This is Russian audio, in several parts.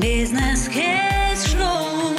Бизнес-кейс-шоу.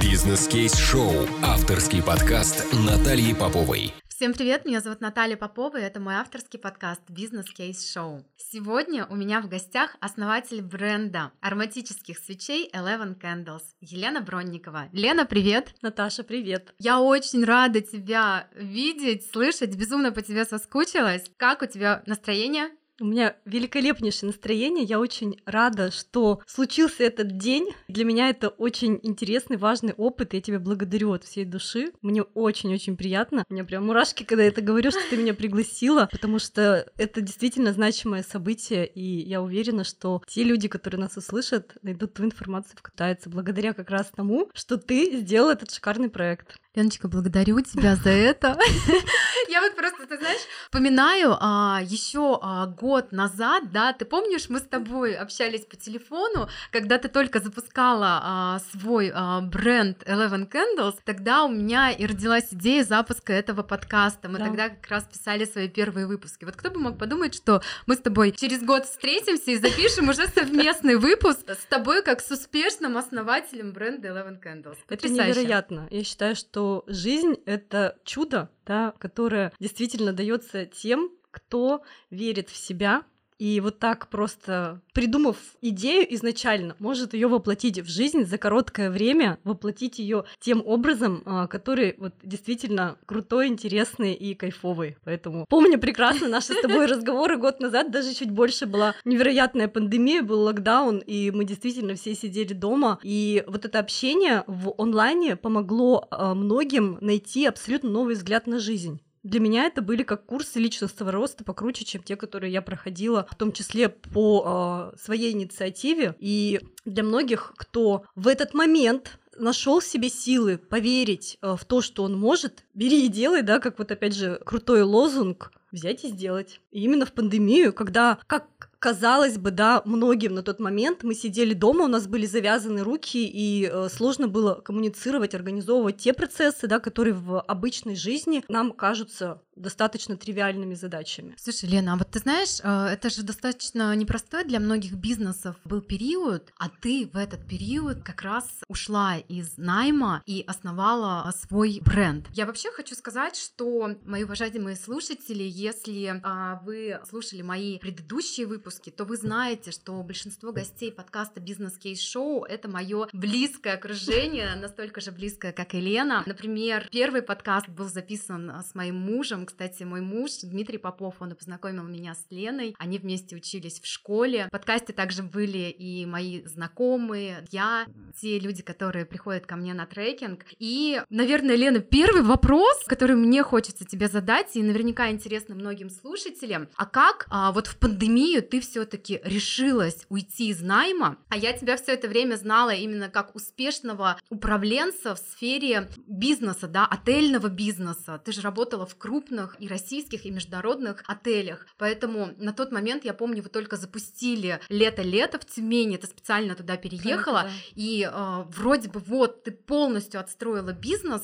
Бизнес-кейс-шоу. Авторский подкаст Натальи Поповой. Всем привет, меня зовут Наталья Попова, и это мой авторский подкаст «Бизнес Кейс Шоу». Сегодня у меня в гостях основатель бренда ароматических свечей Eleven Candles Елена Бронникова. Лена, привет! Наташа, привет! Я очень рада тебя видеть, слышать, безумно по тебе соскучилась. Как у тебя настроение? У меня великолепнейшее настроение. Я очень рада, что случился этот день. Для меня это очень интересный, важный опыт. Я тебя благодарю от всей души. Мне очень-очень приятно. У меня прям мурашки, когда я это говорю, что ты меня пригласила, потому что это действительно значимое событие, и я уверена, что те люди, которые нас услышат, найдут ту информацию, катаются благодаря как раз тому, что ты сделал этот шикарный проект. Леночка, благодарю тебя за это. Я вот просто, ты знаешь, вспоминаю а, еще а, год назад, да, ты помнишь, мы с тобой общались по телефону, когда ты только запускала а, свой а, бренд Eleven Candles, тогда у меня и родилась идея запуска этого подкаста. Мы Да. тогда как раз писали свои первые выпуски. Вот кто бы мог подумать, что мы с тобой через год встретимся и запишем уже совместный выпуск с тобой как с успешным основателем бренда Eleven Candles. Это невероятно. Я считаю, что жизнь — это чудо, да, которое действительно дается тем, кто верит в себя, и вот так просто придумав идею изначально, может ее воплотить в жизнь за короткое время, воплотить ее тем образом, а, который вот действительно крутой, интересный и кайфовый. Поэтому помню прекрасно наши с тобой разговоры год назад, даже чуть больше была невероятная пандемия, был локдаун, и мы действительно все сидели дома. И вот это общение в онлайне помогло а, многим найти абсолютно новый взгляд на жизнь. Для меня это были как курсы личностного роста покруче, чем те, которые я проходила, в том числе по э, своей инициативе. И для многих, кто в этот момент нашел себе силы поверить э, в то, что он может, бери и делай, да, как вот опять же крутой лозунг, взять и сделать. И именно в пандемию, когда, как казалось бы, да, многим на тот момент мы сидели дома, у нас были завязаны руки, и э, сложно было коммуницировать, организовывать те процессы, да, которые в обычной жизни нам кажутся достаточно тривиальными задачами. Слушай, Лена, а вот ты знаешь, э, это же достаточно непростой для многих бизнесов был период, а ты в этот период как раз ушла из найма и основала э, свой бренд. Я вообще хочу сказать, что мои уважаемые слушатели, если а, вы слушали мои предыдущие выпуски, то вы знаете, что большинство гостей подкаста Бизнес Кейс Шоу это мое близкое окружение, настолько же близкое, как и Лена. Например, первый подкаст был записан а, с моим мужем. Кстати, мой муж Дмитрий Попов, он познакомил меня с Леной. Они вместе учились в школе. В подкасте также были и мои знакомые, я, те люди, которые приходят ко мне на трекинг. И, наверное, Лена, первый вопрос, который мне хочется тебе задать, и наверняка интересно многим слушателям, а как а, вот в пандемию ты все-таки решилась уйти из найма, а я тебя все это время знала именно как успешного управленца в сфере бизнеса, да, отельного бизнеса. Ты же работала в крупных и российских, и международных отелях. Поэтому на тот момент, я помню, вы только запустили лето-лето в Тюмени, ты специально туда переехала, Да. и э, вроде бы вот ты полностью отстроила бизнес,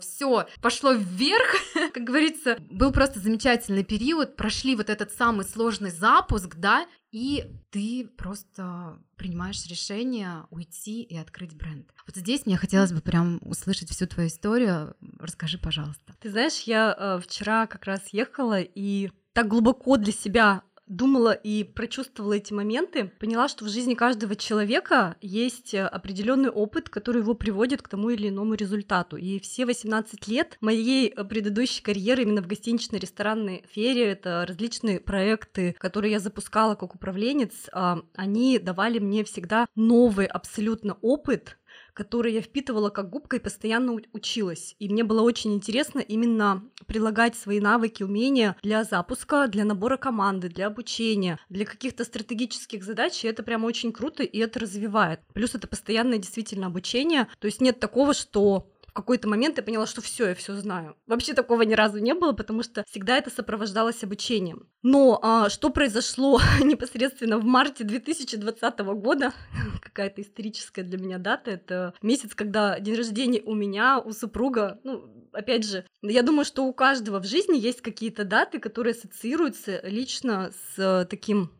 все пошло вверх, как говорится, был просто замечательный период, прошли вот этот самый сложный запуск, да, и ты просто принимаешь решение уйти и открыть бренд. Вот здесь мне хотелось бы прям услышать всю твою историю. Расскажи, пожалуйста. Ты знаешь, я э, вчера как раз ехала и так глубоко для себя думала и прочувствовала эти моменты, поняла, что в жизни каждого человека есть определенный опыт, который его приводит к тому или иному результату. И все 18 лет моей предыдущей карьеры именно в гостиничной ресторанной сфере, это различные проекты, которые я запускала как управленец, а, они давали мне всегда новый абсолютно опыт, который я впитывала как губка и постоянно училась. И мне было очень интересно именно прилагать свои навыки, умения для запуска, для набора команды, для обучения, для каких-то стратегических задач. И это прям очень круто, и это развивает. Плюс это постоянное действительно обучение. То есть нет такого, что какой-то момент я поняла, что все, я все знаю. Вообще такого ни разу не было, потому что всегда это сопровождалось обучением. Но а, что произошло непосредственно в марте 2020 года, какая-то историческая для меня дата, это месяц, когда день рождения у меня, у супруга, ну, опять же, я думаю, что у каждого в жизни есть какие-то даты, которые ассоциируются лично с э, таким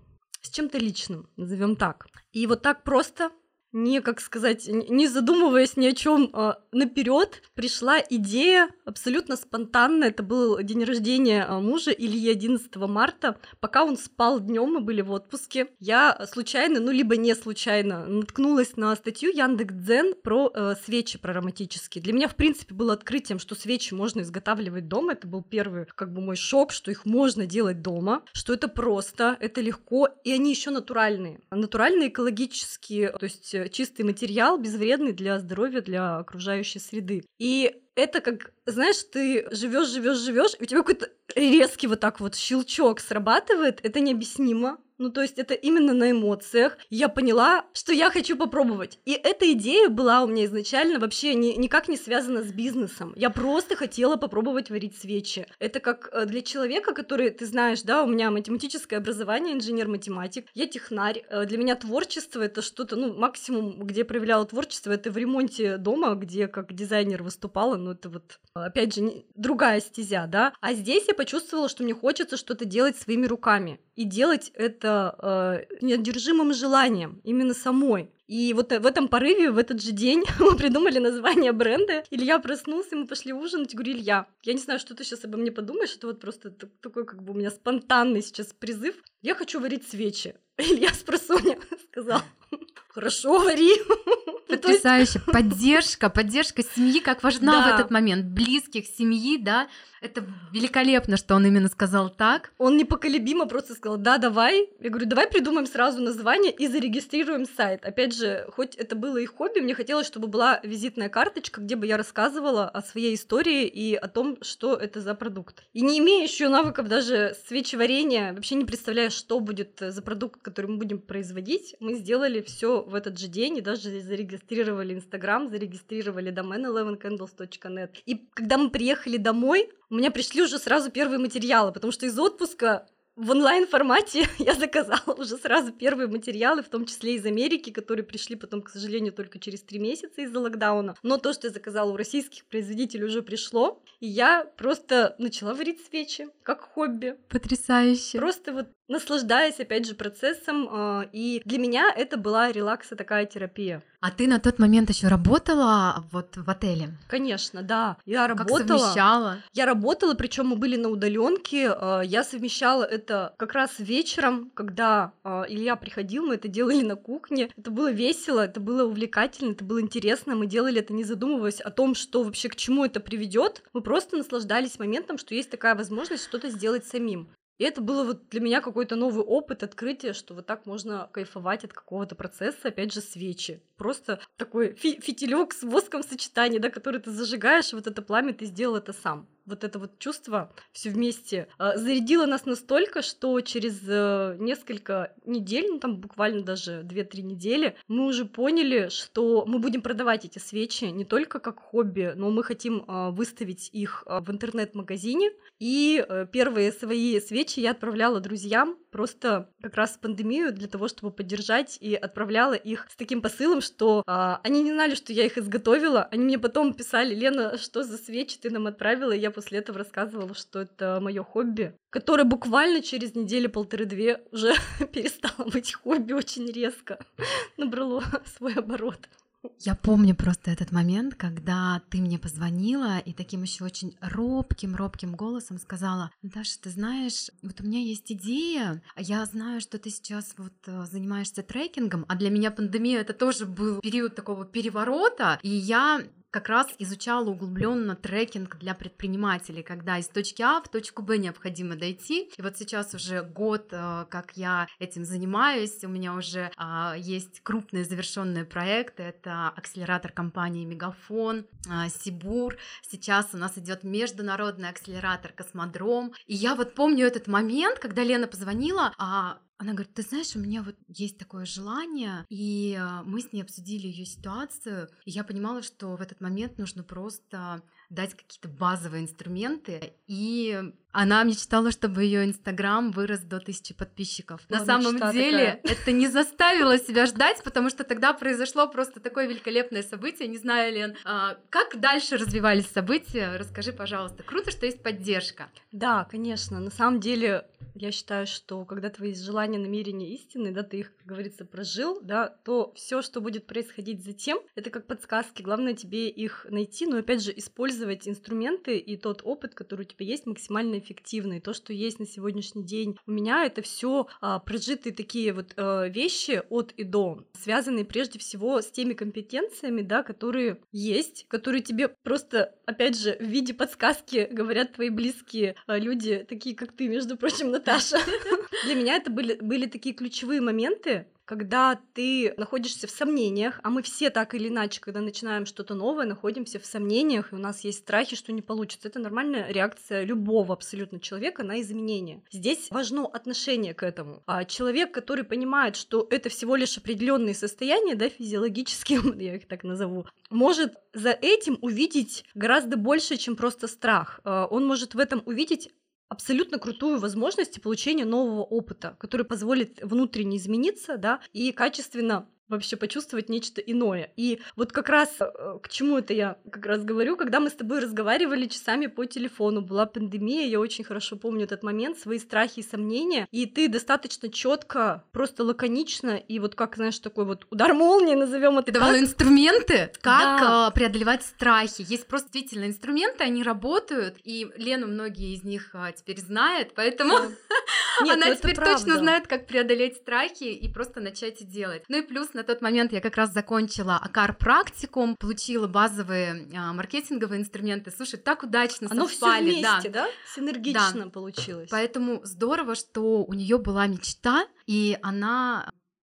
с чем-то личным, назовем так. И вот так просто не, как сказать, не задумываясь ни о чем а, наперед, пришла идея абсолютно спонтанно. Это был день рождения а, мужа Ильи 11 марта. Пока он спал днем, мы были в отпуске. Я случайно, ну либо не случайно, наткнулась на статью Яндекс.Дзен про э, свечи, про ароматические. Для меня, в принципе, было открытием, что свечи можно изготавливать дома. Это был первый, как бы, мой шок, что их можно делать дома, что это просто, это легко, и они еще натуральные. Натуральные, экологические, то есть э, чистый материал, безвредный для здоровья, для окружающей среды. И это как, знаешь, ты живешь, живешь, живешь, и у тебя какой-то резкий вот так вот щелчок срабатывает, это необъяснимо. Ну, то есть это именно на эмоциях. Я поняла, что я хочу попробовать. И эта идея была у меня изначально вообще ни, никак не связана с бизнесом. Я просто хотела попробовать варить свечи. Это как э, для человека, который, ты знаешь, да, у меня математическое образование, инженер-математик, я технарь. Э, для меня творчество это что-то, ну, максимум, где я проявляла творчество, это в ремонте дома, где как дизайнер выступала, ну, это вот, опять же, не, другая стезя, да. А здесь я почувствовала, что мне хочется что-то делать своими руками. И делать это э, неодержимым желанием, именно самой. И вот в этом порыве, в этот же день мы придумали название бренда. Илья проснулся, мы пошли ужинать. Говорю, Илья, я не знаю, что ты сейчас обо мне подумаешь. Это вот просто такой как бы у меня спонтанный сейчас призыв. Я хочу варить свечи. Илья с просоня сказал, хорошо, вари. Потрясающе. Поддержка, поддержка семьи, как важна да. в этот момент. Близких, семьи, да. Это великолепно, что он именно сказал так. Он непоколебимо просто сказал, да, давай. Я говорю, давай придумаем сразу название и зарегистрируем сайт. Опять же, хоть это было и хобби, мне хотелось, чтобы была визитная карточка, где бы я рассказывала о своей истории и о том, что это за продукт. И не имея еще навыков даже свечеварения, вообще не представляя, что будет за продукт, который мы будем производить, мы сделали все в этот же день и даже зарегистрировали Инстаграм, зарегистрировали домен 11candles.net. И когда мы приехали домой, у меня пришли уже сразу первые материалы, потому что из отпуска в онлайн-формате я заказала уже сразу первые материалы, в том числе из Америки, которые пришли потом, к сожалению, только через три месяца из-за локдауна. Но то, что я заказала у российских производителей, уже пришло. И я просто начала варить свечи, как хобби. Потрясающе. Просто вот наслаждаясь, опять же, процессом. А, и для меня это была релакса такая терапия. А ты на тот момент еще работала вот в отеле? Конечно, да. Я как работала. совмещала? Я работала, причем мы были на удаленке. А, я совмещала это как раз вечером, когда а, Илья приходил, мы это делали на кухне. Это было весело, это было увлекательно, это было интересно. Мы делали это не задумываясь о том, что вообще к чему это приведет. Мы просто наслаждались моментом, что есть такая возможность что-то сделать самим. И это было вот для меня какой-то новый опыт, открытие, что вот так можно кайфовать от какого-то процесса, опять же, свечи. Просто такой фи- фитилек с воском в сочетании, да, который ты зажигаешь, вот это пламя ты сделал это сам вот это вот чувство все вместе э, зарядило нас настолько, что через э, несколько недель, ну там буквально даже 2-3 недели, мы уже поняли, что мы будем продавать эти свечи не только как хобби, но мы хотим э, выставить их в интернет-магазине. И первые свои свечи я отправляла друзьям просто как раз в пандемию для того, чтобы поддержать, и отправляла их с таким посылом, что а, они не знали, что я их изготовила. Они мне потом писали, Лена, что за свечи ты нам отправила? И я после этого рассказывала, что это мое хобби, которое буквально через недели полторы-две уже перестало быть хобби очень резко, набрало свой оборот. Я помню просто этот момент, когда ты мне позвонила и таким еще очень робким, робким голосом сказала, Даша, ты знаешь, вот у меня есть идея, я знаю, что ты сейчас вот э, занимаешься трекингом, а для меня пандемия это тоже был период такого переворота, и я как раз изучала углубленно трекинг для предпринимателей, когда из точки А в точку Б необходимо дойти. И вот сейчас уже год, э, как я этим занимаюсь, у меня уже а, есть крупные завершенные проекты. Это акселератор компании Мегафон, а, Сибур. Сейчас у нас идет международный акселератор Космодром. И я вот помню этот момент, когда Лена позвонила, а она говорит, ты знаешь, у меня вот есть такое желание, и а, мы с ней обсудили ее ситуацию, и я понимала, что в этот момент нужно просто дать какие-то базовые инструменты. И она мечтала, чтобы ее Инстаграм вырос до тысячи подписчиков. Была На самом деле такая. это не заставило себя ждать, потому что тогда произошло просто такое великолепное событие. Не знаю, Лен, а, как дальше развивались события? Расскажи, пожалуйста. Круто, что есть поддержка. Да, конечно. На самом деле, я считаю, что когда твои желания, намерения истины, да, ты их, как говорится, прожил, да, то все, что будет происходить затем, это как подсказки. Главное тебе их найти, но опять же использовать инструменты и тот опыт, который у тебя есть, максимально эффективно. И то, что есть на сегодняшний день у меня, это все прожитые такие вот э, вещи от и до, связанные прежде всего с теми компетенциями, да, которые есть, которые тебе просто, опять же, в виде подсказки говорят твои близкие э, люди, такие как ты, между прочим, Наташа. Для меня это были, были такие ключевые моменты, когда ты находишься в сомнениях, а мы все так или иначе, когда начинаем что-то новое, находимся в сомнениях, и у нас есть страхи, что не получится. Это нормальная реакция любого абсолютно человека на изменения. Здесь важно отношение к этому. А человек, который понимает, что это всего лишь определенные состояния, да, физиологические, я их так назову, может за этим увидеть гораздо больше, чем просто страх. А, Он может в этом увидеть абсолютно крутую возможность получения нового опыта, который позволит внутренне измениться, да, и качественно вообще почувствовать нечто иное. И вот как раз э, к чему это я как раз говорю, когда мы с тобой разговаривали часами по телефону, была пандемия, я очень хорошо помню этот момент, свои страхи и сомнения, и ты достаточно четко, просто лаконично, и вот как, знаешь, такой вот удар молнии, назовем это Ты давала инструменты, как Да. а, преодолевать страхи. Есть просто действительно инструменты, они работают, и Лену многие из них а, теперь знает, поэтому Нет, она ну теперь точно знает, как преодолеть страхи и просто начать и делать. Ну и плюс на тот момент я как раз закончила АКАР практикум, получила базовые а, маркетинговые инструменты. Слушай, так удачно Оно все совпали, вместе, да. да? Синергично получилось. Поэтому здорово, что у нее была мечта, и она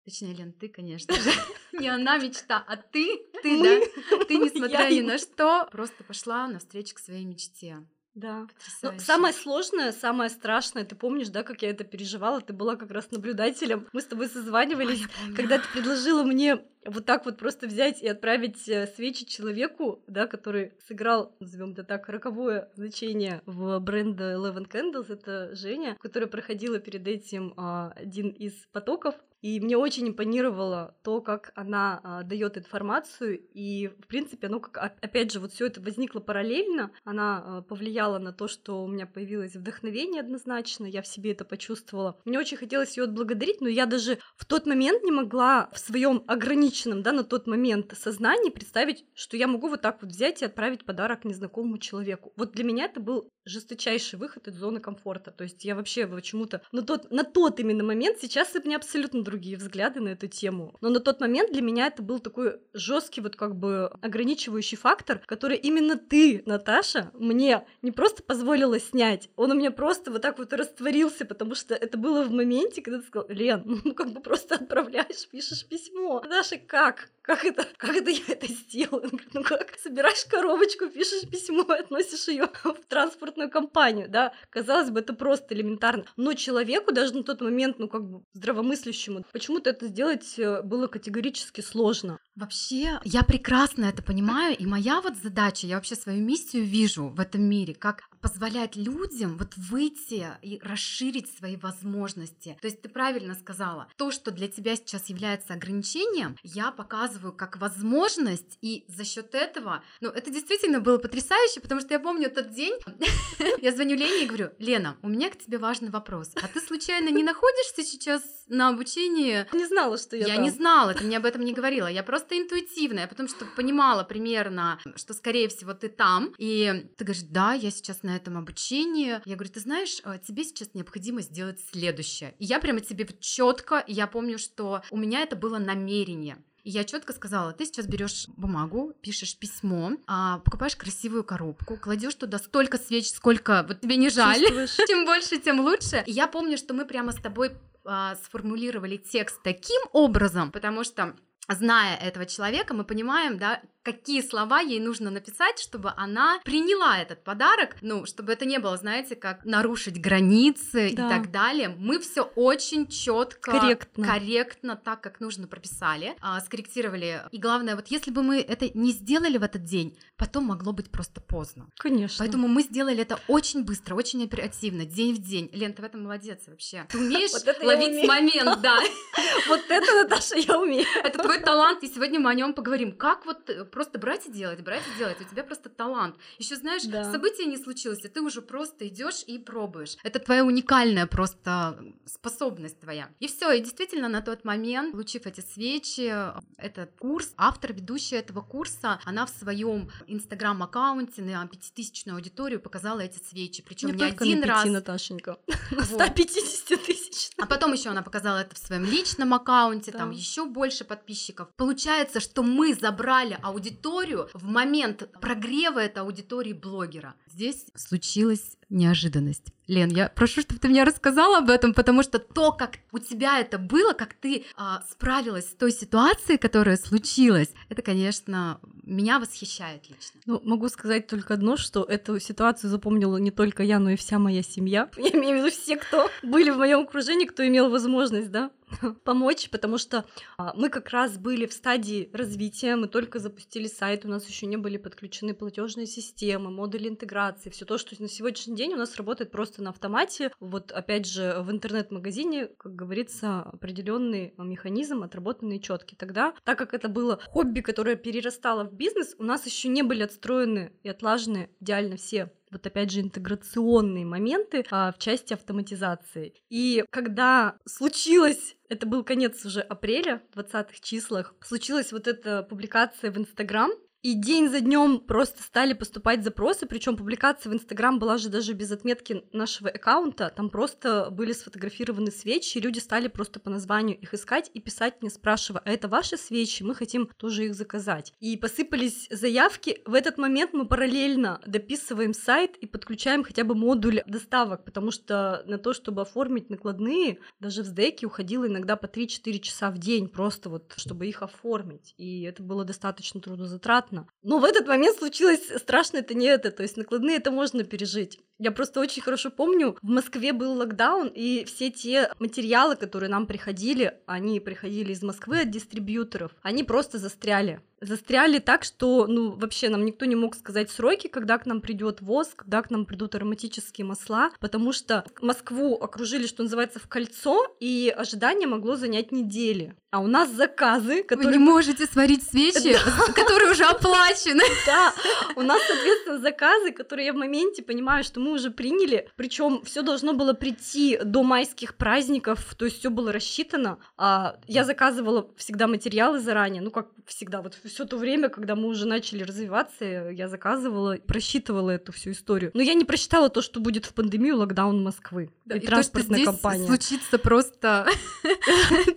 Точнее, Лен, ты, конечно же. Не она мечта, а ты, ты, да. Ты, несмотря ни на что, просто пошла навстречу к своей мечте. Да. Ну, Потрясающе. самое сложное, самое страшное, ты помнишь, да, как я это переживала? Ты была как раз наблюдателем. Мы с тобой Ой, созванивались, помню. когда ты предложила мне вот так вот просто взять и отправить э, свечи человеку, да, который сыграл, назовем это так, роковое значение в бренде Eleven Candles, это Женя, которая проходила перед этим а, один из потоков. И мне очень импонировало то, как она дает информацию, и в принципе, оно как опять же вот все это возникло параллельно, она а, повлияла на то, что у меня появилось вдохновение однозначно, я в себе это почувствовала. Мне очень хотелось ее отблагодарить, но я даже в тот момент не могла в своем ограниченном, да, на тот момент сознании представить, что я могу вот так вот взять и отправить подарок незнакомому человеку. Вот для меня это был жесточайший выход из зоны комфорта. То есть я вообще почему-то на тот, на тот именно момент, сейчас у меня абсолютно другие взгляды на эту тему. Но на тот момент для меня это был такой жесткий вот как бы ограничивающий фактор, который именно ты, Наташа, мне не просто позволила снять, он у меня просто вот так вот растворился, потому что это было в моменте, когда ты сказал, Лен, ну как бы просто отправляешь, пишешь письмо. Наташа, как? Как это, как это я это сделала? Говорит, ну как? Собираешь коробочку, пишешь письмо относишь ее в транспортную компанию, да? Казалось бы, это просто элементарно. Но человеку даже на тот момент, ну как бы здравомыслящему, почему-то это сделать э, было категорически сложно. Вообще, я прекрасно это понимаю, и моя вот задача, я вообще свою миссию вижу в этом мире, как позволять людям вот выйти и расширить свои возможности. То есть ты правильно сказала, то, что для тебя сейчас является ограничением, я показываю как возможность, и за счет этого, ну, это действительно было потрясающе, потому что я помню тот день, я звоню Лене и говорю, Лена, у меня к тебе важный вопрос, а ты случайно не находишься сейчас на обучении Не знала, что я я не знала, ты мне об этом не говорила. Я просто интуитивно, я потому что понимала примерно, что, скорее всего, ты там. И ты говоришь, да, я сейчас на этом обучении. Я говорю, ты знаешь, э, тебе сейчас необходимо сделать следующее. И я прямо тебе четко, я помню, что у меня это было намерение. И я четко сказала, ты сейчас берешь бумагу, пишешь письмо, а, покупаешь красивую коробку, кладешь туда столько свеч, сколько вот тебе не жаль. Чем больше, тем лучше. И я помню, что мы прямо с тобой а, сформулировали текст таким образом, потому что зная этого человека, мы понимаем, да, какие слова ей нужно написать, чтобы она приняла этот подарок, ну, чтобы это не было, знаете, как нарушить границы да. и так далее. Мы все очень четко, корректно. корректно, так как нужно прописали, а, скорректировали. И главное, вот если бы мы это не сделали в этот день, потом могло быть просто поздно. Конечно. Поэтому мы сделали это очень быстро, очень оперативно, день в день. Лен, ты в этом молодец вообще. Ты умеешь ловить момент, да. Вот это, Наташа, я умею. Это твой талант, и сегодня мы о нем поговорим. Как вот э, просто брать и делать, брать и делать. У тебя просто талант. Еще знаешь, да. событие не случилось, а ты уже просто идешь и пробуешь. Это твоя уникальная просто способность твоя. И все. И действительно на тот момент, получив эти свечи, этот курс, автор, ведущая этого курса, она в своем инстаграм-аккаунте на пятитысячную аудиторию показала эти свечи. Причем не, не один на 5, раз. Наташенька. На 150 тысяч. А потом еще она показала это в своем личном аккаунте, там еще больше подписчиков. Получается, что мы забрали аудиторию аудиторию в момент прогрева этой аудитории блогера. Здесь случилась неожиданность. Лен, я прошу, чтобы ты мне рассказала об этом, потому что то, как у тебя это было, как ты а, справилась с той ситуацией, которая случилась, это, конечно, меня восхищает лично. Ну, могу сказать только одно, что эту ситуацию запомнила не только я, но и вся моя семья. Я имею в виду все, кто были в моем окружении, кто имел возможность, да, помочь, потому что а, мы как раз были в стадии развития, мы только запустили сайт, у нас еще не были подключены платежные системы, модули интеграции, все то, что на сегодняшний день у нас работает просто на автомате. Вот опять же в интернет-магазине, как говорится, определенный механизм отработанный четкий. Тогда, так как это было хобби, которое перерастало в бизнес, у нас еще не были отстроены и отлажены идеально все вот опять же интеграционные моменты а, в части автоматизации. И когда случилось это был конец уже апреля, в 20-х числах, случилась вот эта публикация в Инстаграм, и день за днем просто стали поступать запросы, причем публикация в Инстаграм была же даже без отметки нашего аккаунта, там просто были сфотографированы свечи, и люди стали просто по названию их искать и писать мне, спрашивая, а это ваши свечи, мы хотим тоже их заказать. И посыпались заявки, в этот момент мы параллельно дописываем сайт и подключаем хотя бы модуль доставок, потому что на то, чтобы оформить накладные, даже в сдеке уходило иногда по 3-4 часа в день, просто вот, чтобы их оформить, и это было достаточно трудозатратно, приятно. Но в этот момент случилось страшно это не это, то есть накладные это можно пережить. Я просто очень хорошо помню, в Москве был локдаун, и все те материалы, которые нам приходили, они приходили из Москвы от дистрибьюторов, они просто застряли застряли так, что, ну, вообще нам никто не мог сказать сроки, когда к нам придет воск, когда к нам придут ароматические масла, потому что Москву окружили, что называется, в кольцо, и ожидание могло занять недели. А у нас заказы, которые... Вы не можете сварить свечи, которые уже оплачены. Да, у нас, соответственно, заказы, которые я в моменте понимаю, что мы уже приняли, причем все должно было прийти до майских праздников, то есть все было рассчитано. А я заказывала всегда материалы заранее, ну, как всегда, вот все то время, когда мы уже начали развиваться, я заказывала, просчитывала эту всю историю. Но я не просчитала то, что будет в пандемию локдаун Москвы да, и, и транспортная то, компания. случится просто...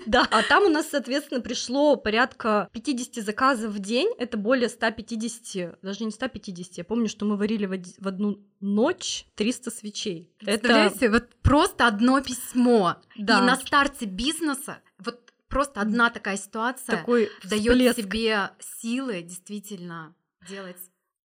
Да, а там у нас, соответственно, пришло порядка 50 заказов в день, это более 150, даже не 150, я помню, что мы варили в одну ночь 300 свечей. Представляете, вот просто одно письмо. И на старте бизнеса просто одна такая ситуация Такой дает тебе силы действительно делать.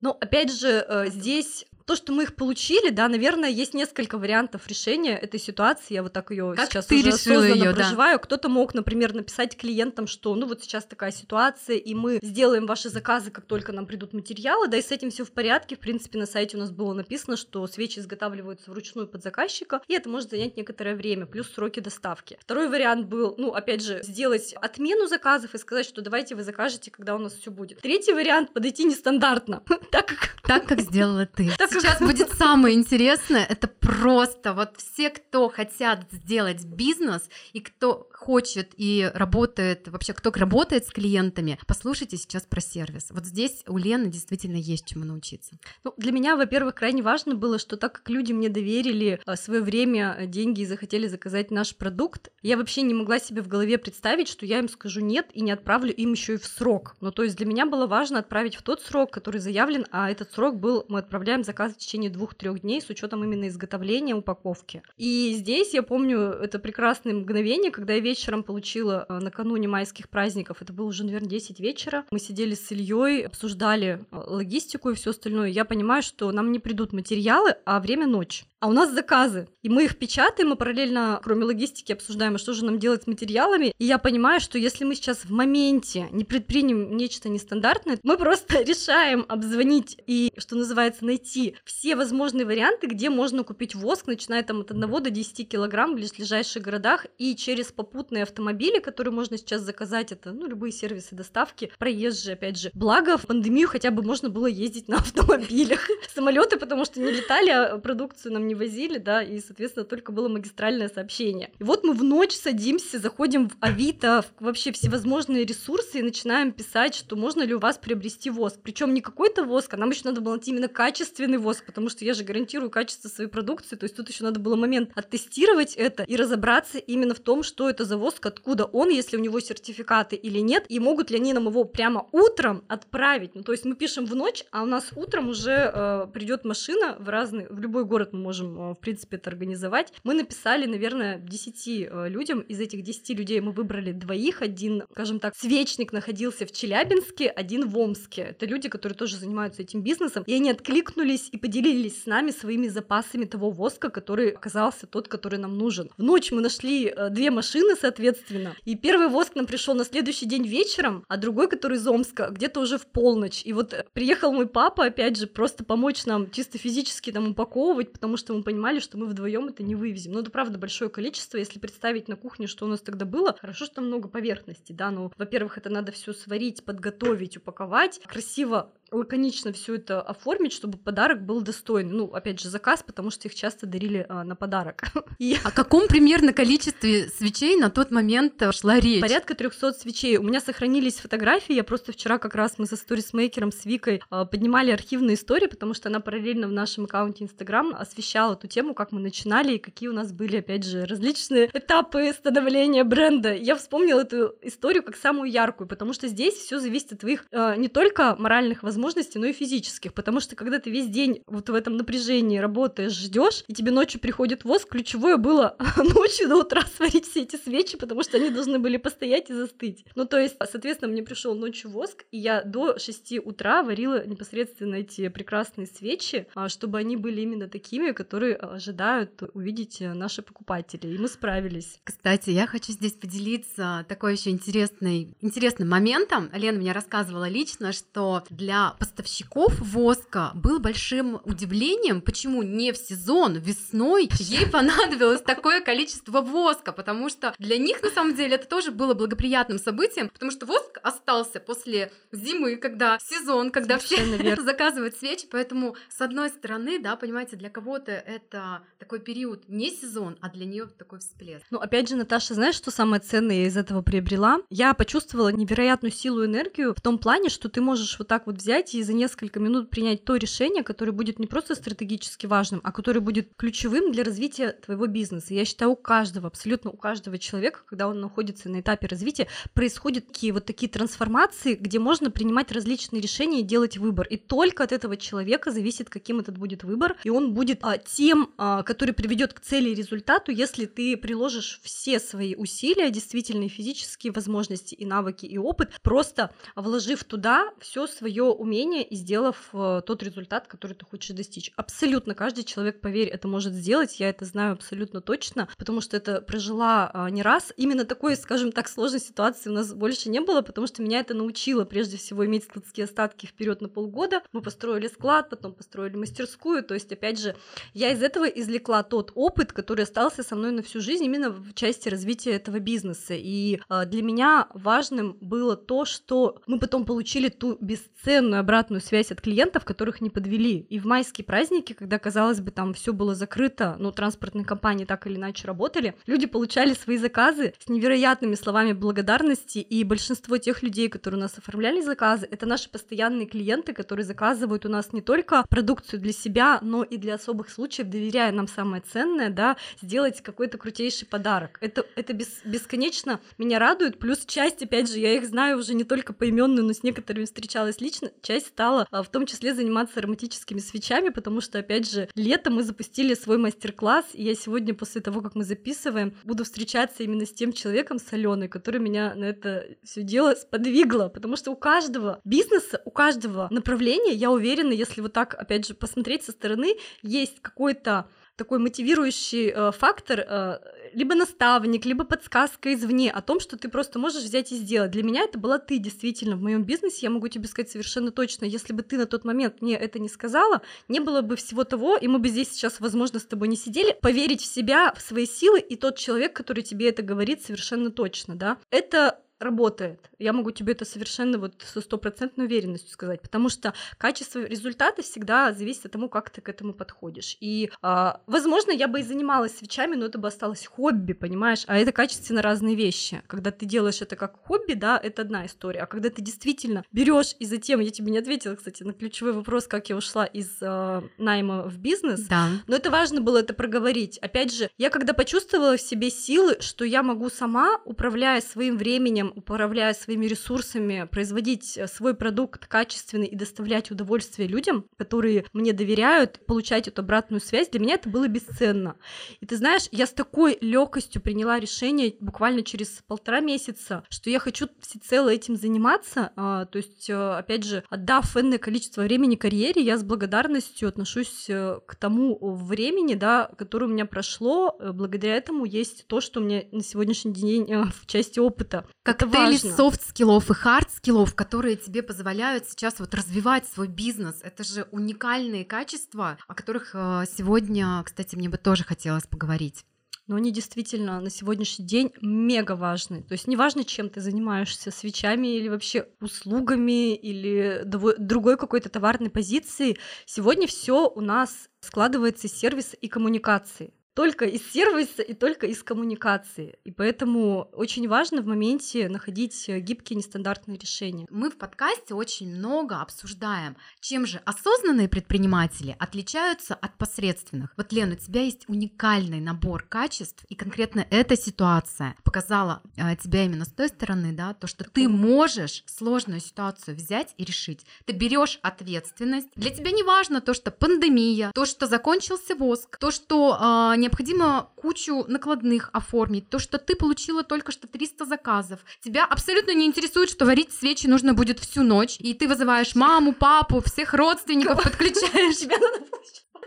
Ну, опять же, э, здесь то, что мы их получили, да, наверное, есть несколько вариантов решения этой ситуации. Я вот так ее сейчас ты уже осознанно её, проживаю. Да. Кто-то мог, например, написать клиентам, что ну вот сейчас такая ситуация, и мы сделаем ваши заказы, как только нам придут материалы, да, и с этим все в порядке. В принципе, на сайте у нас было написано, что свечи изготавливаются вручную под заказчика, и это может занять некоторое время, плюс сроки доставки. Второй вариант был, ну, опять же, сделать отмену заказов и сказать, что давайте вы закажете, когда у нас все будет. Третий вариант подойти нестандартно, так как так как сделала ты. Сейчас будет самое интересное. Это просто вот все, кто хотят сделать бизнес и кто хочет и работает, вообще кто работает с клиентами, послушайте сейчас про сервис. Вот здесь у Лены действительно есть чему научиться. Ну, для меня, во-первых, крайне важно было, что так как люди мне доверили э, свое время, э, деньги и захотели заказать наш продукт, я вообще не могла себе в голове представить, что я им скажу нет и не отправлю им еще и в срок. Ну, то есть для меня было важно отправить в тот срок, который заявлен, а этот срок был, мы отправляем заказ заказ в течение двух-трех дней с учетом именно изготовления упаковки. И здесь я помню это прекрасное мгновение, когда я вечером получила э, накануне майских праздников, это было уже, наверное, 10 вечера, мы сидели с Ильей, обсуждали э, логистику и все остальное. Я понимаю, что нам не придут материалы, а время ночь а у нас заказы. И мы их печатаем, мы параллельно, кроме логистики, обсуждаем, что же нам делать с материалами. И я понимаю, что если мы сейчас в моменте не предпримем нечто нестандартное, мы просто решаем обзвонить и, что называется, найти все возможные варианты, где можно купить воск, начиная там от 1 до 10 килограмм в ближайших городах, и через попутные автомобили, которые можно сейчас заказать, это, ну, любые сервисы доставки, проезжие, опять же. Благо, в пандемию хотя бы можно было ездить на автомобилях. Самолеты, потому что не летали, а продукцию нам не возили, да, и, соответственно, только было магистральное сообщение. И вот мы в ночь садимся, заходим в Авито, в вообще всевозможные ресурсы и начинаем писать, что можно ли у вас приобрести воск. Причем не какой-то воск, а нам еще надо было найти именно качественный воск, потому что я же гарантирую качество своей продукции, то есть тут еще надо было момент оттестировать это и разобраться именно в том, что это за воск, откуда он, если у него сертификаты или нет, и могут ли они нам его прямо утром отправить. Ну, то есть мы пишем в ночь, а у нас утром уже э, придет машина в разный, в любой город мы можем, э, в принципе, это организовать. Мы написали, наверное, 10 э, людям. Из этих 10 людей мы выбрали двоих. Один, скажем так, свечник находился в Челябинске, один в Омске. Это люди, которые тоже занимаются этим бизнесом. И они откликнулись и поделились с нами своими запасами того воска, который оказался тот, который нам нужен. В ночь мы нашли э, две машины, соответственно. И первый воск нам пришел на следующий день вечером, а другой, который из Омска, где-то уже в полночь. И вот приехал мой папа, опять же, просто помочь нам чисто физически там упаковывать, потому что мы понимали, что мы вдвоем это не вывезем. Ну, это правда большое количество. Если представить на кухне, что у нас тогда было, хорошо, что много поверхности, да, но, во-первых, это надо все сварить, подготовить, упаковать, красиво лаконично все это оформить, чтобы подарок был достойный. Ну, опять же, заказ, потому что их часто дарили а, на подарок. И... О каком примерно количестве свечей на тот момент э, шла речь? Порядка 300 свечей. У меня сохранились фотографии. Я просто вчера как раз мы со сторисмейкером, с Викой а, поднимали архивные истории, потому что она параллельно в нашем аккаунте Инстаграм освещала эту тему, как мы начинали и какие у нас были, опять же, различные этапы становления бренда. Я вспомнила эту историю как самую яркую, потому что здесь все зависит от твоих а, не только моральных возможностей, возможностей, но и физических, потому что когда ты весь день вот в этом напряжении работаешь, ждешь, и тебе ночью приходит воск, ключевое было ночью до утра сварить все эти свечи, потому что они должны были постоять и застыть. Ну, то есть, соответственно, мне пришел ночью воск, и я до 6 утра варила непосредственно эти прекрасные свечи, а, чтобы они были именно такими, которые ожидают увидеть наши покупатели. И мы справились. Кстати, я хочу здесь поделиться такой еще интересный, интересным моментом. Лена мне рассказывала лично, что для поставщиков воска был большим удивлением, почему не в сезон, весной ей понадобилось такое количество воска, потому что для них на самом деле это тоже было благоприятным событием, потому что воск остался после зимы, когда сезон, когда Совершенно все верно. заказывают свечи, поэтому с одной стороны, да, понимаете, для кого-то это такой период не сезон, а для нее такой всплеск. Ну, опять же, Наташа, знаешь, что самое ценное я из этого приобрела? Я почувствовала невероятную силу и энергию в том плане, что ты можешь вот так вот взять взять и за несколько минут принять то решение, которое будет не просто стратегически важным, а которое будет ключевым для развития твоего бизнеса. Я считаю, у каждого, абсолютно у каждого человека, когда он находится на этапе развития, происходят такие вот такие трансформации, где можно принимать различные решения и делать выбор. И только от этого человека зависит, каким этот будет выбор, и он будет а, тем, а, который приведет к цели и результату, если ты приложишь все свои усилия, действительно физические возможности и навыки и опыт, просто вложив туда все свое умение и сделав э, тот результат, который ты хочешь достичь. Абсолютно каждый человек, поверь, это может сделать, я это знаю абсолютно точно, потому что это прожила э, не раз. Именно такой, скажем так, сложной ситуации у нас больше не было, потому что меня это научило прежде всего иметь складские остатки вперед на полгода. Мы построили склад, потом построили мастерскую, то есть, опять же, я из этого извлекла тот опыт, который остался со мной на всю жизнь именно в части развития этого бизнеса. И э, для меня важным было то, что мы потом получили ту бесценную полную обратную связь от клиентов, которых не подвели. И в майские праздники, когда, казалось бы, там все было закрыто, но транспортные компании так или иначе работали, люди получали свои заказы с невероятными словами благодарности, и большинство тех людей, которые у нас оформляли заказы, это наши постоянные клиенты, которые заказывают у нас не только продукцию для себя, но и для особых случаев, доверяя нам самое ценное, да, сделать какой-то крутейший подарок. Это, это бес, бесконечно меня радует, плюс часть, опять же, я их знаю уже не только поименно, но с некоторыми встречалась лично, часть стала а, в том числе заниматься ароматическими свечами, потому что, опять же, летом мы запустили свой мастер-класс, и я сегодня после того, как мы записываем, буду встречаться именно с тем человеком, с Аленой, который меня на это все дело сподвигло, потому что у каждого бизнеса, у каждого направления, я уверена, если вот так, опять же, посмотреть со стороны, есть какой-то такой мотивирующий э, фактор, э, либо наставник, либо подсказка извне о том, что ты просто можешь взять и сделать. Для меня это была ты действительно в моем бизнесе. Я могу тебе сказать совершенно точно, если бы ты на тот момент мне это не сказала, не было бы всего того, и мы бы здесь сейчас, возможно, с тобой не сидели. Поверить в себя, в свои силы, и тот человек, который тебе это говорит, совершенно точно, да. Это работает. Я могу тебе это совершенно вот со стопроцентной уверенностью сказать, потому что качество результата всегда зависит от того, как ты к этому подходишь. И, а, возможно, я бы и занималась свечами, но это бы осталось хобби, понимаешь? А это качественно разные вещи. Когда ты делаешь это как хобби, да, это одна история. А когда ты действительно берешь и затем, я тебе не ответила, кстати, на ключевой вопрос, как я ушла из а, найма в бизнес. Да. Но это важно было это проговорить. Опять же, я когда почувствовала в себе силы, что я могу сама, управляя своим временем, управляя своими ресурсами, производить э, свой продукт качественный и доставлять удовольствие людям, которые мне доверяют, получать эту обратную связь, для меня это было бесценно. И ты знаешь, я с такой легкостью приняла решение буквально через полтора месяца, что я хочу всецело этим заниматься, а, то есть, э, опять же, отдав энное количество времени карьере, я с благодарностью отношусь э, к тому времени, да, которое у меня прошло, благодаря этому есть то, что у меня на сегодняшний день в части опыта. Как коктейли софт-скиллов и хард-скиллов, которые тебе позволяют сейчас вот развивать свой бизнес. Это же уникальные качества, о которых э, сегодня, кстати, мне бы тоже хотелось поговорить но они действительно на сегодняшний день мега важны. То есть неважно, чем ты занимаешься, свечами или вообще услугами или другой какой-то товарной позиции, сегодня все у нас складывается из сервиса и коммуникации только из сервиса и только из коммуникации. И поэтому очень важно в моменте находить э, гибкие нестандартные решения. Мы в подкасте очень много обсуждаем, чем же осознанные предприниматели отличаются от посредственных. Вот, Лен, у тебя есть уникальный набор качеств, и конкретно эта ситуация показала э, тебя именно с той стороны, да, то, что ты можешь сложную ситуацию взять и решить. Ты берешь ответственность. Для тебя не важно то, что пандемия, то, что закончился воск, то, что э, необходимо кучу накладных оформить, то, что ты получила только что 300 заказов. Тебя абсолютно не интересует, что варить свечи нужно будет всю ночь, и ты вызываешь маму, папу, всех родственников, подключаешь. Тебя надо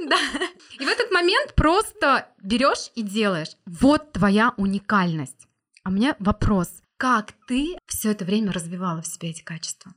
да. И в этот момент просто берешь и делаешь. Вот твоя уникальность. А у меня вопрос. Как ты все это время развивала в себе эти качества?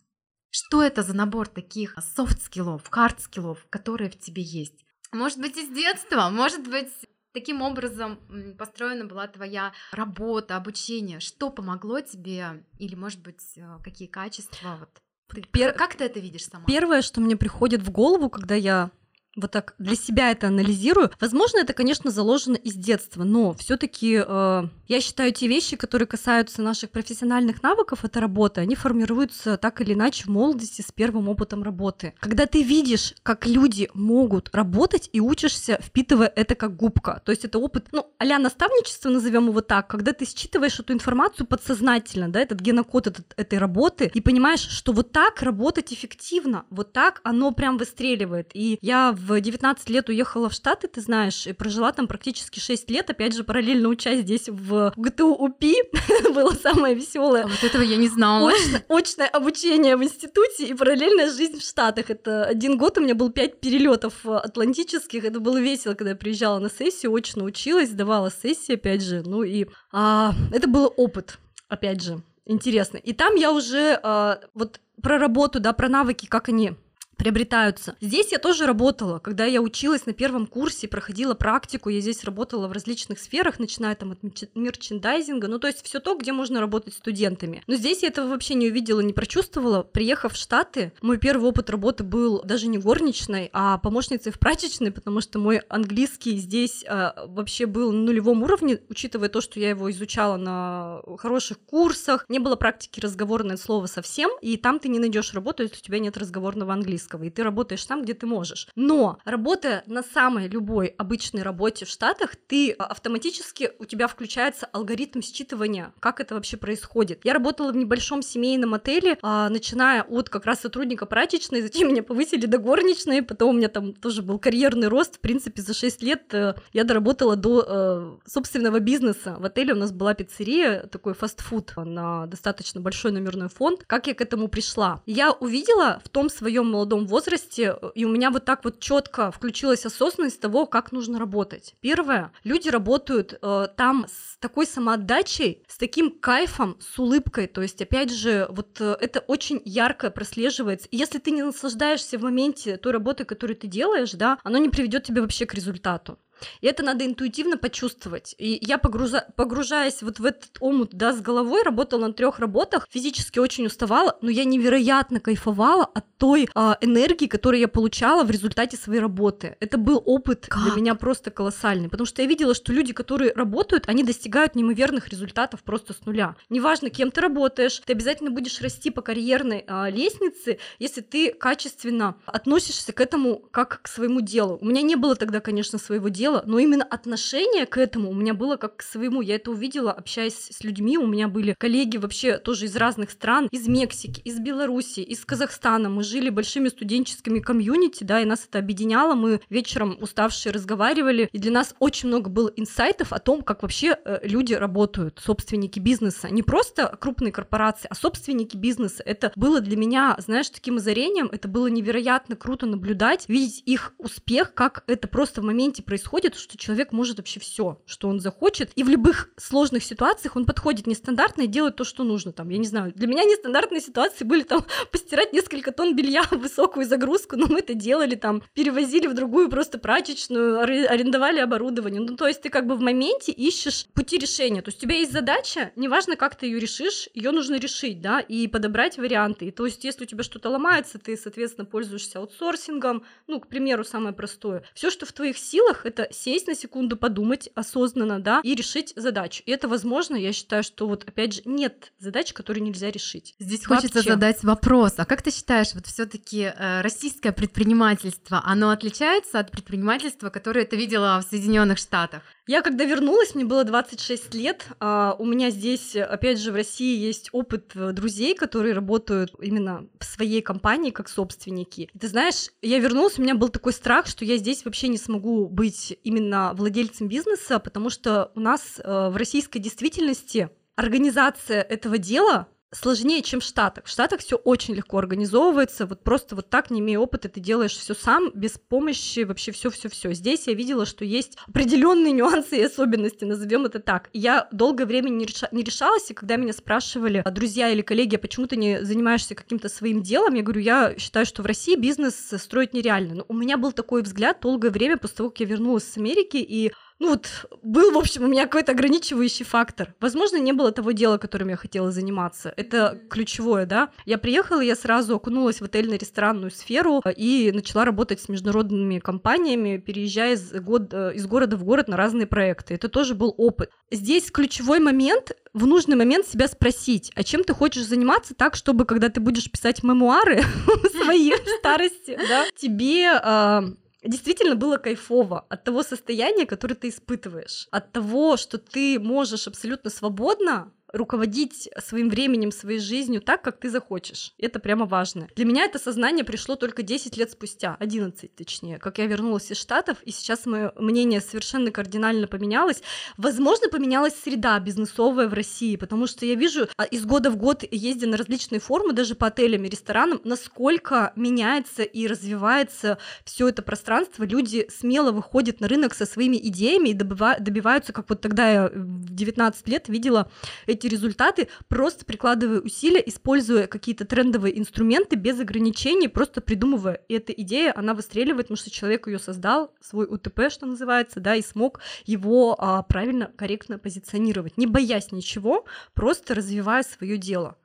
Что это за набор таких софт-скиллов, хард-скиллов, которые в тебе есть? Может быть, из детства, может быть, Таким образом построена была твоя работа, обучение. Что помогло тебе, или, может быть, э, какие качества? Вот, ты, Пер... Как ты это видишь сама? Первое, что мне приходит в голову, когда я вот так для себя это анализирую. Возможно, это, конечно, заложено из детства, но все-таки э, я считаю те вещи, которые касаются наших профессиональных навыков, это работа, они формируются так или иначе в молодости с первым опытом работы. Когда ты видишь, как люди могут работать и учишься, впитывая это как губка, то есть это опыт, ну, а наставничество, назовем его так, когда ты считываешь эту информацию подсознательно, да, этот генокод этот, этой работы, и понимаешь, что вот так работать эффективно, вот так оно прям выстреливает. И я в 19 лет уехала в Штаты, ты знаешь, и прожила там практически 6 лет, опять же, параллельно учась здесь в ГТУ УПИ, было самое веселое. А вот этого я не знала. Очное, очное обучение в институте и параллельная жизнь в Штатах. Это один год у меня был 5 перелетов атлантических, это было весело, когда я приезжала на сессию, очно училась, сдавала сессии, опять же, ну и а, это был опыт, опять же, интересно. И там я уже а, вот про работу, да, про навыки, как они приобретаются. Здесь я тоже работала, когда я училась на первом курсе, проходила практику, я здесь работала в различных сферах, начиная там от мерчендайзинга, ну то есть все то, где можно работать студентами. Но здесь я этого вообще не увидела, не прочувствовала. Приехав в Штаты, мой первый опыт работы был даже не горничной, а помощницей в прачечной, потому что мой английский здесь а, вообще был на нулевом уровне, учитывая то, что я его изучала на хороших курсах, не было практики разговорное слово совсем, и там ты не найдешь работу, если у тебя нет разговорного английского английского, и ты работаешь там, где ты можешь. Но работая на самой любой обычной работе в Штатах, ты автоматически, у тебя включается алгоритм считывания, как это вообще происходит. Я работала в небольшом семейном отеле, а, начиная от как раз сотрудника прачечной, затем меня повысили до горничной, потом у меня там тоже был карьерный рост, в принципе, за 6 лет э, я доработала до э, собственного бизнеса. В отеле у нас была пиццерия, такой фастфуд на достаточно большой номерной фонд. Как я к этому пришла? Я увидела в том своем молодом возрасте, и у меня вот так вот четко включилась осознанность того, как нужно работать. Первое, люди работают э, там с такой самоотдачей, с таким кайфом, с улыбкой. То есть, опять же, вот э, это очень ярко прослеживается. И если ты не наслаждаешься в моменте той работы, которую ты делаешь, да, оно не приведет тебя вообще к результату. И это надо интуитивно почувствовать. И я, погруза... погружаясь вот в этот омут, да, с головой, работала на трех работах, физически очень уставала, но я невероятно кайфовала от той а, энергии, которую я получала в результате своей работы. Это был опыт как? для меня просто колоссальный, потому что я видела, что люди, которые работают, они достигают неимоверных результатов просто с нуля. Неважно, кем ты работаешь, ты обязательно будешь расти по карьерной а, лестнице, если ты качественно относишься к этому как к своему делу. У меня не было тогда, конечно, своего дела, хотела, но именно отношение к этому у меня было как к своему. Я это увидела, общаясь с людьми. У меня были коллеги вообще тоже из разных стран, из Мексики, из Беларуси, из Казахстана. Мы жили большими студенческими комьюнити, да, и нас это объединяло. Мы вечером уставшие разговаривали, и для нас очень много было инсайтов о том, как вообще э, люди работают, собственники бизнеса. Не просто крупные корпорации, а собственники бизнеса. Это было для меня, знаешь, таким озарением. Это было невероятно круто наблюдать, видеть их успех, как это просто в моменте происходит происходит, что человек может вообще все, что он захочет, и в любых сложных ситуациях он подходит нестандартно и делает то, что нужно. Там, я не знаю, для меня нестандартные ситуации были там постирать несколько тонн белья в высокую загрузку, но мы это делали там, перевозили в другую просто прачечную, арендовали оборудование. Ну, то есть ты как бы в моменте ищешь пути решения. То есть у тебя есть задача, неважно, как ты ее решишь, ее нужно решить, да, и подобрать варианты. И то есть если у тебя что-то ломается, ты, соответственно, пользуешься аутсорсингом, ну, к примеру, самое простое. Все, что в твоих силах, это сесть на секунду, подумать осознанно, да, и решить задачу. И это возможно, я считаю, что вот, опять же, нет задач, которые нельзя решить. Здесь Вообще. хочется задать вопрос, а как ты считаешь, вот все таки э, российское предпринимательство, оно отличается от предпринимательства, которое ты видела в Соединенных Штатах? Я когда вернулась, мне было 26 лет, а у меня здесь, опять же, в России есть опыт э, друзей, которые работают именно в своей компании как собственники. Ты знаешь, я вернулась, у меня был такой страх, что я здесь вообще не смогу быть именно владельцем бизнеса, потому что у нас э, в российской действительности организация этого дела сложнее, чем в Штатах. В Штатах все очень легко организовывается, вот просто вот так, не имея опыта, ты делаешь все сам, без помощи, вообще все, все, все. Здесь я видела, что есть определенные нюансы и особенности, назовем это так. я долгое время не, реша... не решалась, и когда меня спрашивали а, друзья или коллеги, а почему ты не занимаешься каким-то своим делом, я говорю, я считаю, что в России бизнес строить нереально. Но у меня был такой взгляд долгое время после того, как я вернулась с Америки, и ну вот, был, в общем, у меня какой-то ограничивающий фактор. Возможно, не было того дела, которым я хотела заниматься. Это ключевое, да. Я приехала, я сразу окунулась в отельно-ресторанную сферу э, и начала работать с международными компаниями, переезжая из, год, э, из города в город на разные проекты. Это тоже был опыт. Здесь ключевой момент в нужный момент себя спросить, а чем ты хочешь заниматься так, чтобы когда ты будешь писать мемуары своей старости, да, тебе а, действительно было кайфово от того состояния, которое ты испытываешь, от того, что ты можешь абсолютно свободно руководить своим временем, своей жизнью так, как ты захочешь. Это прямо важно. Для меня это сознание пришло только 10 лет спустя, 11 точнее, как я вернулась из Штатов, и сейчас мое мнение совершенно кардинально поменялось. Возможно, поменялась среда бизнесовая в России, потому что я вижу а, из года в год, ездя на различные форумы, даже по отелям и ресторанам, насколько меняется и развивается все это пространство. Люди смело выходят на рынок со своими идеями и добиваются, как вот тогда я в 19 лет видела эти эти результаты, просто прикладывая усилия, используя какие-то трендовые инструменты без ограничений, просто придумывая. И эта идея, она выстреливает, потому что человек ее создал, свой УТП, что называется, да, и смог его а, правильно, корректно позиционировать, не боясь ничего, просто развивая свое дело.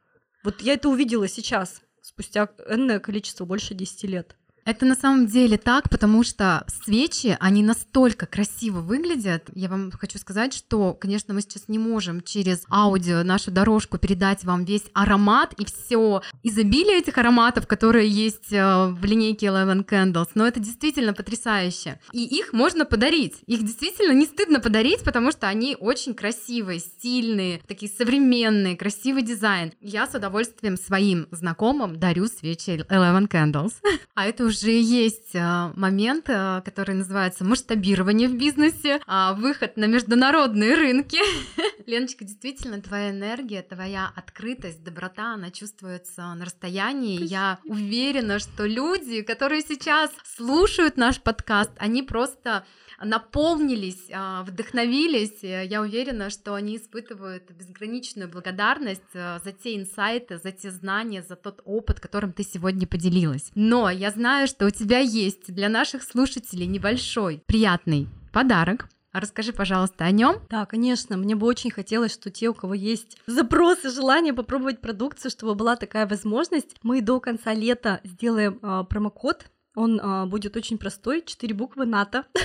Вот я это увидела сейчас, спустя энное количество, больше 10 лет. Это на самом деле так, потому что свечи, они настолько красиво выглядят. Я вам хочу сказать, что, конечно, мы сейчас не можем через аудио нашу дорожку передать вам весь аромат и все изобилие этих ароматов, которые есть э, в линейке Eleven Candles, но это действительно потрясающе. И их можно подарить. Их действительно не стыдно подарить, потому что они очень красивые, стильные, такие современные, красивый дизайн. Я с удовольствием своим знакомым дарю свечи Eleven Candles. А это уже есть э, момент, э, который называется масштабирование в бизнесе, а, выход на международные рынки. Леночка, действительно, твоя энергия, твоя открытость, доброта, она чувствуется на расстоянии. Я уверена, что люди, которые сейчас слушают наш подкаст, они просто наполнились, а, вдохновились. Я уверена, что они испытывают безграничную благодарность а, за те инсайты, за те знания, за тот опыт, которым ты сегодня поделилась. Но я знаю, что у тебя есть для наших слушателей небольшой приятный подарок. Расскажи, пожалуйста, о нем. Да, конечно. Мне бы очень хотелось, что те, у кого есть запрос и желание попробовать продукцию, чтобы была такая возможность, мы до конца лета сделаем э, промокод он а, будет очень простой, четыре буквы НАТО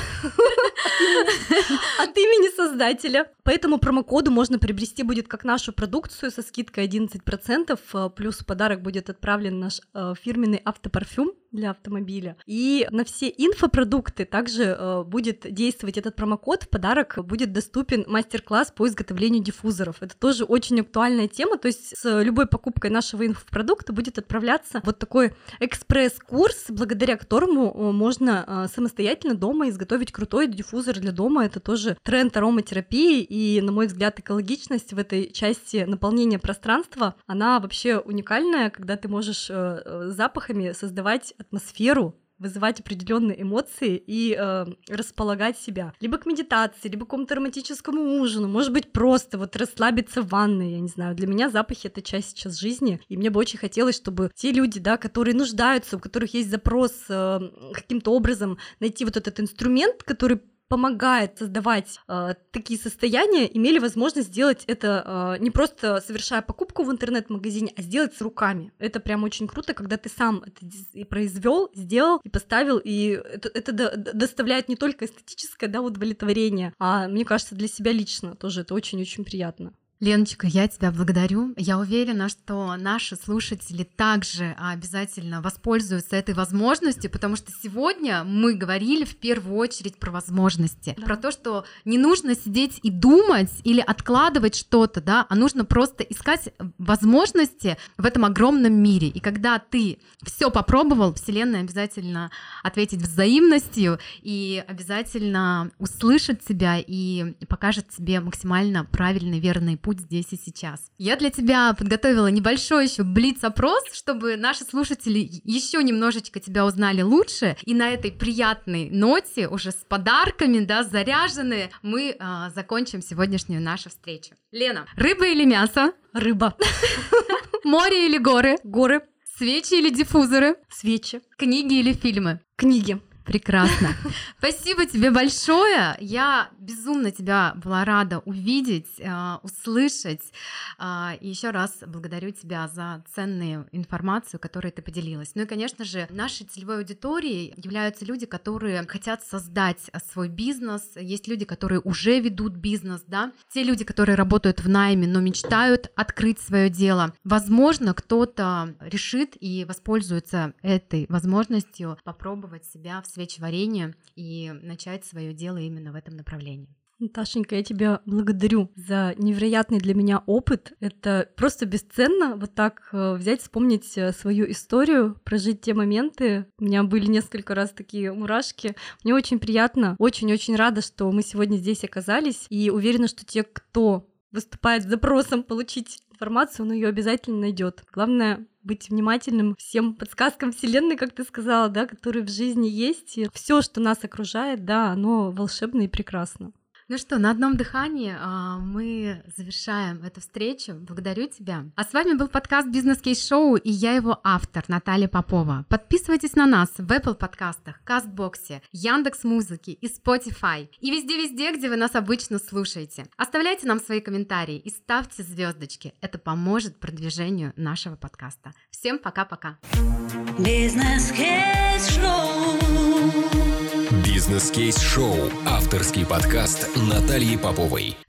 от имени создателя. По этому промокоду можно приобрести будет как нашу продукцию со скидкой 11%, а, плюс подарок будет отправлен наш а, фирменный автопарфюм для автомобиля. И на все инфопродукты также э, будет действовать этот промокод. В подарок будет доступен мастер-класс по изготовлению диффузоров. Это тоже очень актуальная тема. То есть с любой покупкой нашего инфопродукта будет отправляться вот такой экспресс-курс, благодаря которому э, можно э, самостоятельно дома изготовить крутой диффузор для дома. Это тоже тренд ароматерапии. И, на мой взгляд, экологичность в этой части наполнения пространства, она вообще уникальная, когда ты можешь э, запахами создавать атмосферу, вызывать определенные эмоции и э, располагать себя. Либо к медитации, либо к какому-то романтическому ужину, может быть, просто вот расслабиться в ванной, я не знаю. Для меня запахи — это часть сейчас жизни, и мне бы очень хотелось, чтобы те люди, да, которые нуждаются, у которых есть запрос э, каким-то образом найти вот этот инструмент, который помогает создавать э, такие состояния, имели возможность сделать это э, не просто совершая покупку в интернет-магазине, а сделать с руками. Это прям очень круто, когда ты сам это произвел, сделал и поставил, и это, это до, доставляет не только эстетическое да, удовлетворение, а мне кажется, для себя лично тоже это очень-очень приятно. Леночка, я тебя благодарю. Я уверена, что наши слушатели также обязательно воспользуются этой возможностью, потому что сегодня мы говорили в первую очередь про возможности, да. про то, что не нужно сидеть и думать или откладывать что-то, да, а нужно просто искать возможности в этом огромном мире. И когда ты все попробовал, Вселенная обязательно ответит взаимностью и обязательно услышит тебя и покажет тебе максимально правильный, верный путь путь здесь и сейчас. Я для тебя подготовила небольшой еще блиц-опрос, чтобы наши слушатели еще немножечко тебя узнали лучше. И на этой приятной ноте, уже с подарками, да, заряженные, мы а, закончим сегодняшнюю нашу встречу. Лена, рыба или мясо? Рыба. Море или горы? Горы. Свечи или диффузоры? Свечи. Книги или фильмы? Книги. Прекрасно. Спасибо тебе большое. Я безумно тебя была рада увидеть, э, услышать. Э, и еще раз благодарю тебя за ценную информацию, которой ты поделилась. Ну и, конечно же, нашей целевой аудиторией являются люди, которые хотят создать свой бизнес. Есть люди, которые уже ведут бизнес, да. Те люди, которые работают в найме, но мечтают открыть свое дело. Возможно, кто-то решит и воспользуется этой возможностью попробовать себя в сфере свечеварения и начать свое дело именно в этом направлении. Наташенька, я тебя благодарю за невероятный для меня опыт. Это просто бесценно вот так э, взять, вспомнить э, свою историю, прожить те моменты. У меня были несколько раз такие мурашки. Мне очень приятно, очень-очень рада, что мы сегодня здесь оказались. И уверена, что те, кто выступает с запросом получить информацию, он ее обязательно найдет. Главное быть внимательным всем подсказкам Вселенной, как ты сказала, да, которые в жизни есть. И все, что нас окружает, да, оно волшебно и прекрасно. Ну что, на одном дыхании а, мы завершаем эту встречу. Благодарю тебя. А с вами был подкаст «Бизнес Кейс Шоу» и я его автор Наталья Попова. Подписывайтесь на нас в Apple подкастах, Кастбоксе, Яндекс Музыки и Spotify. И везде-везде, где вы нас обычно слушаете. Оставляйте нам свои комментарии и ставьте звездочки. Это поможет продвижению нашего подкаста. Всем пока-пока. Бизнес-кейс-шоу. Бизнес-кейс-шоу. Авторский подкаст Натальи Поповой.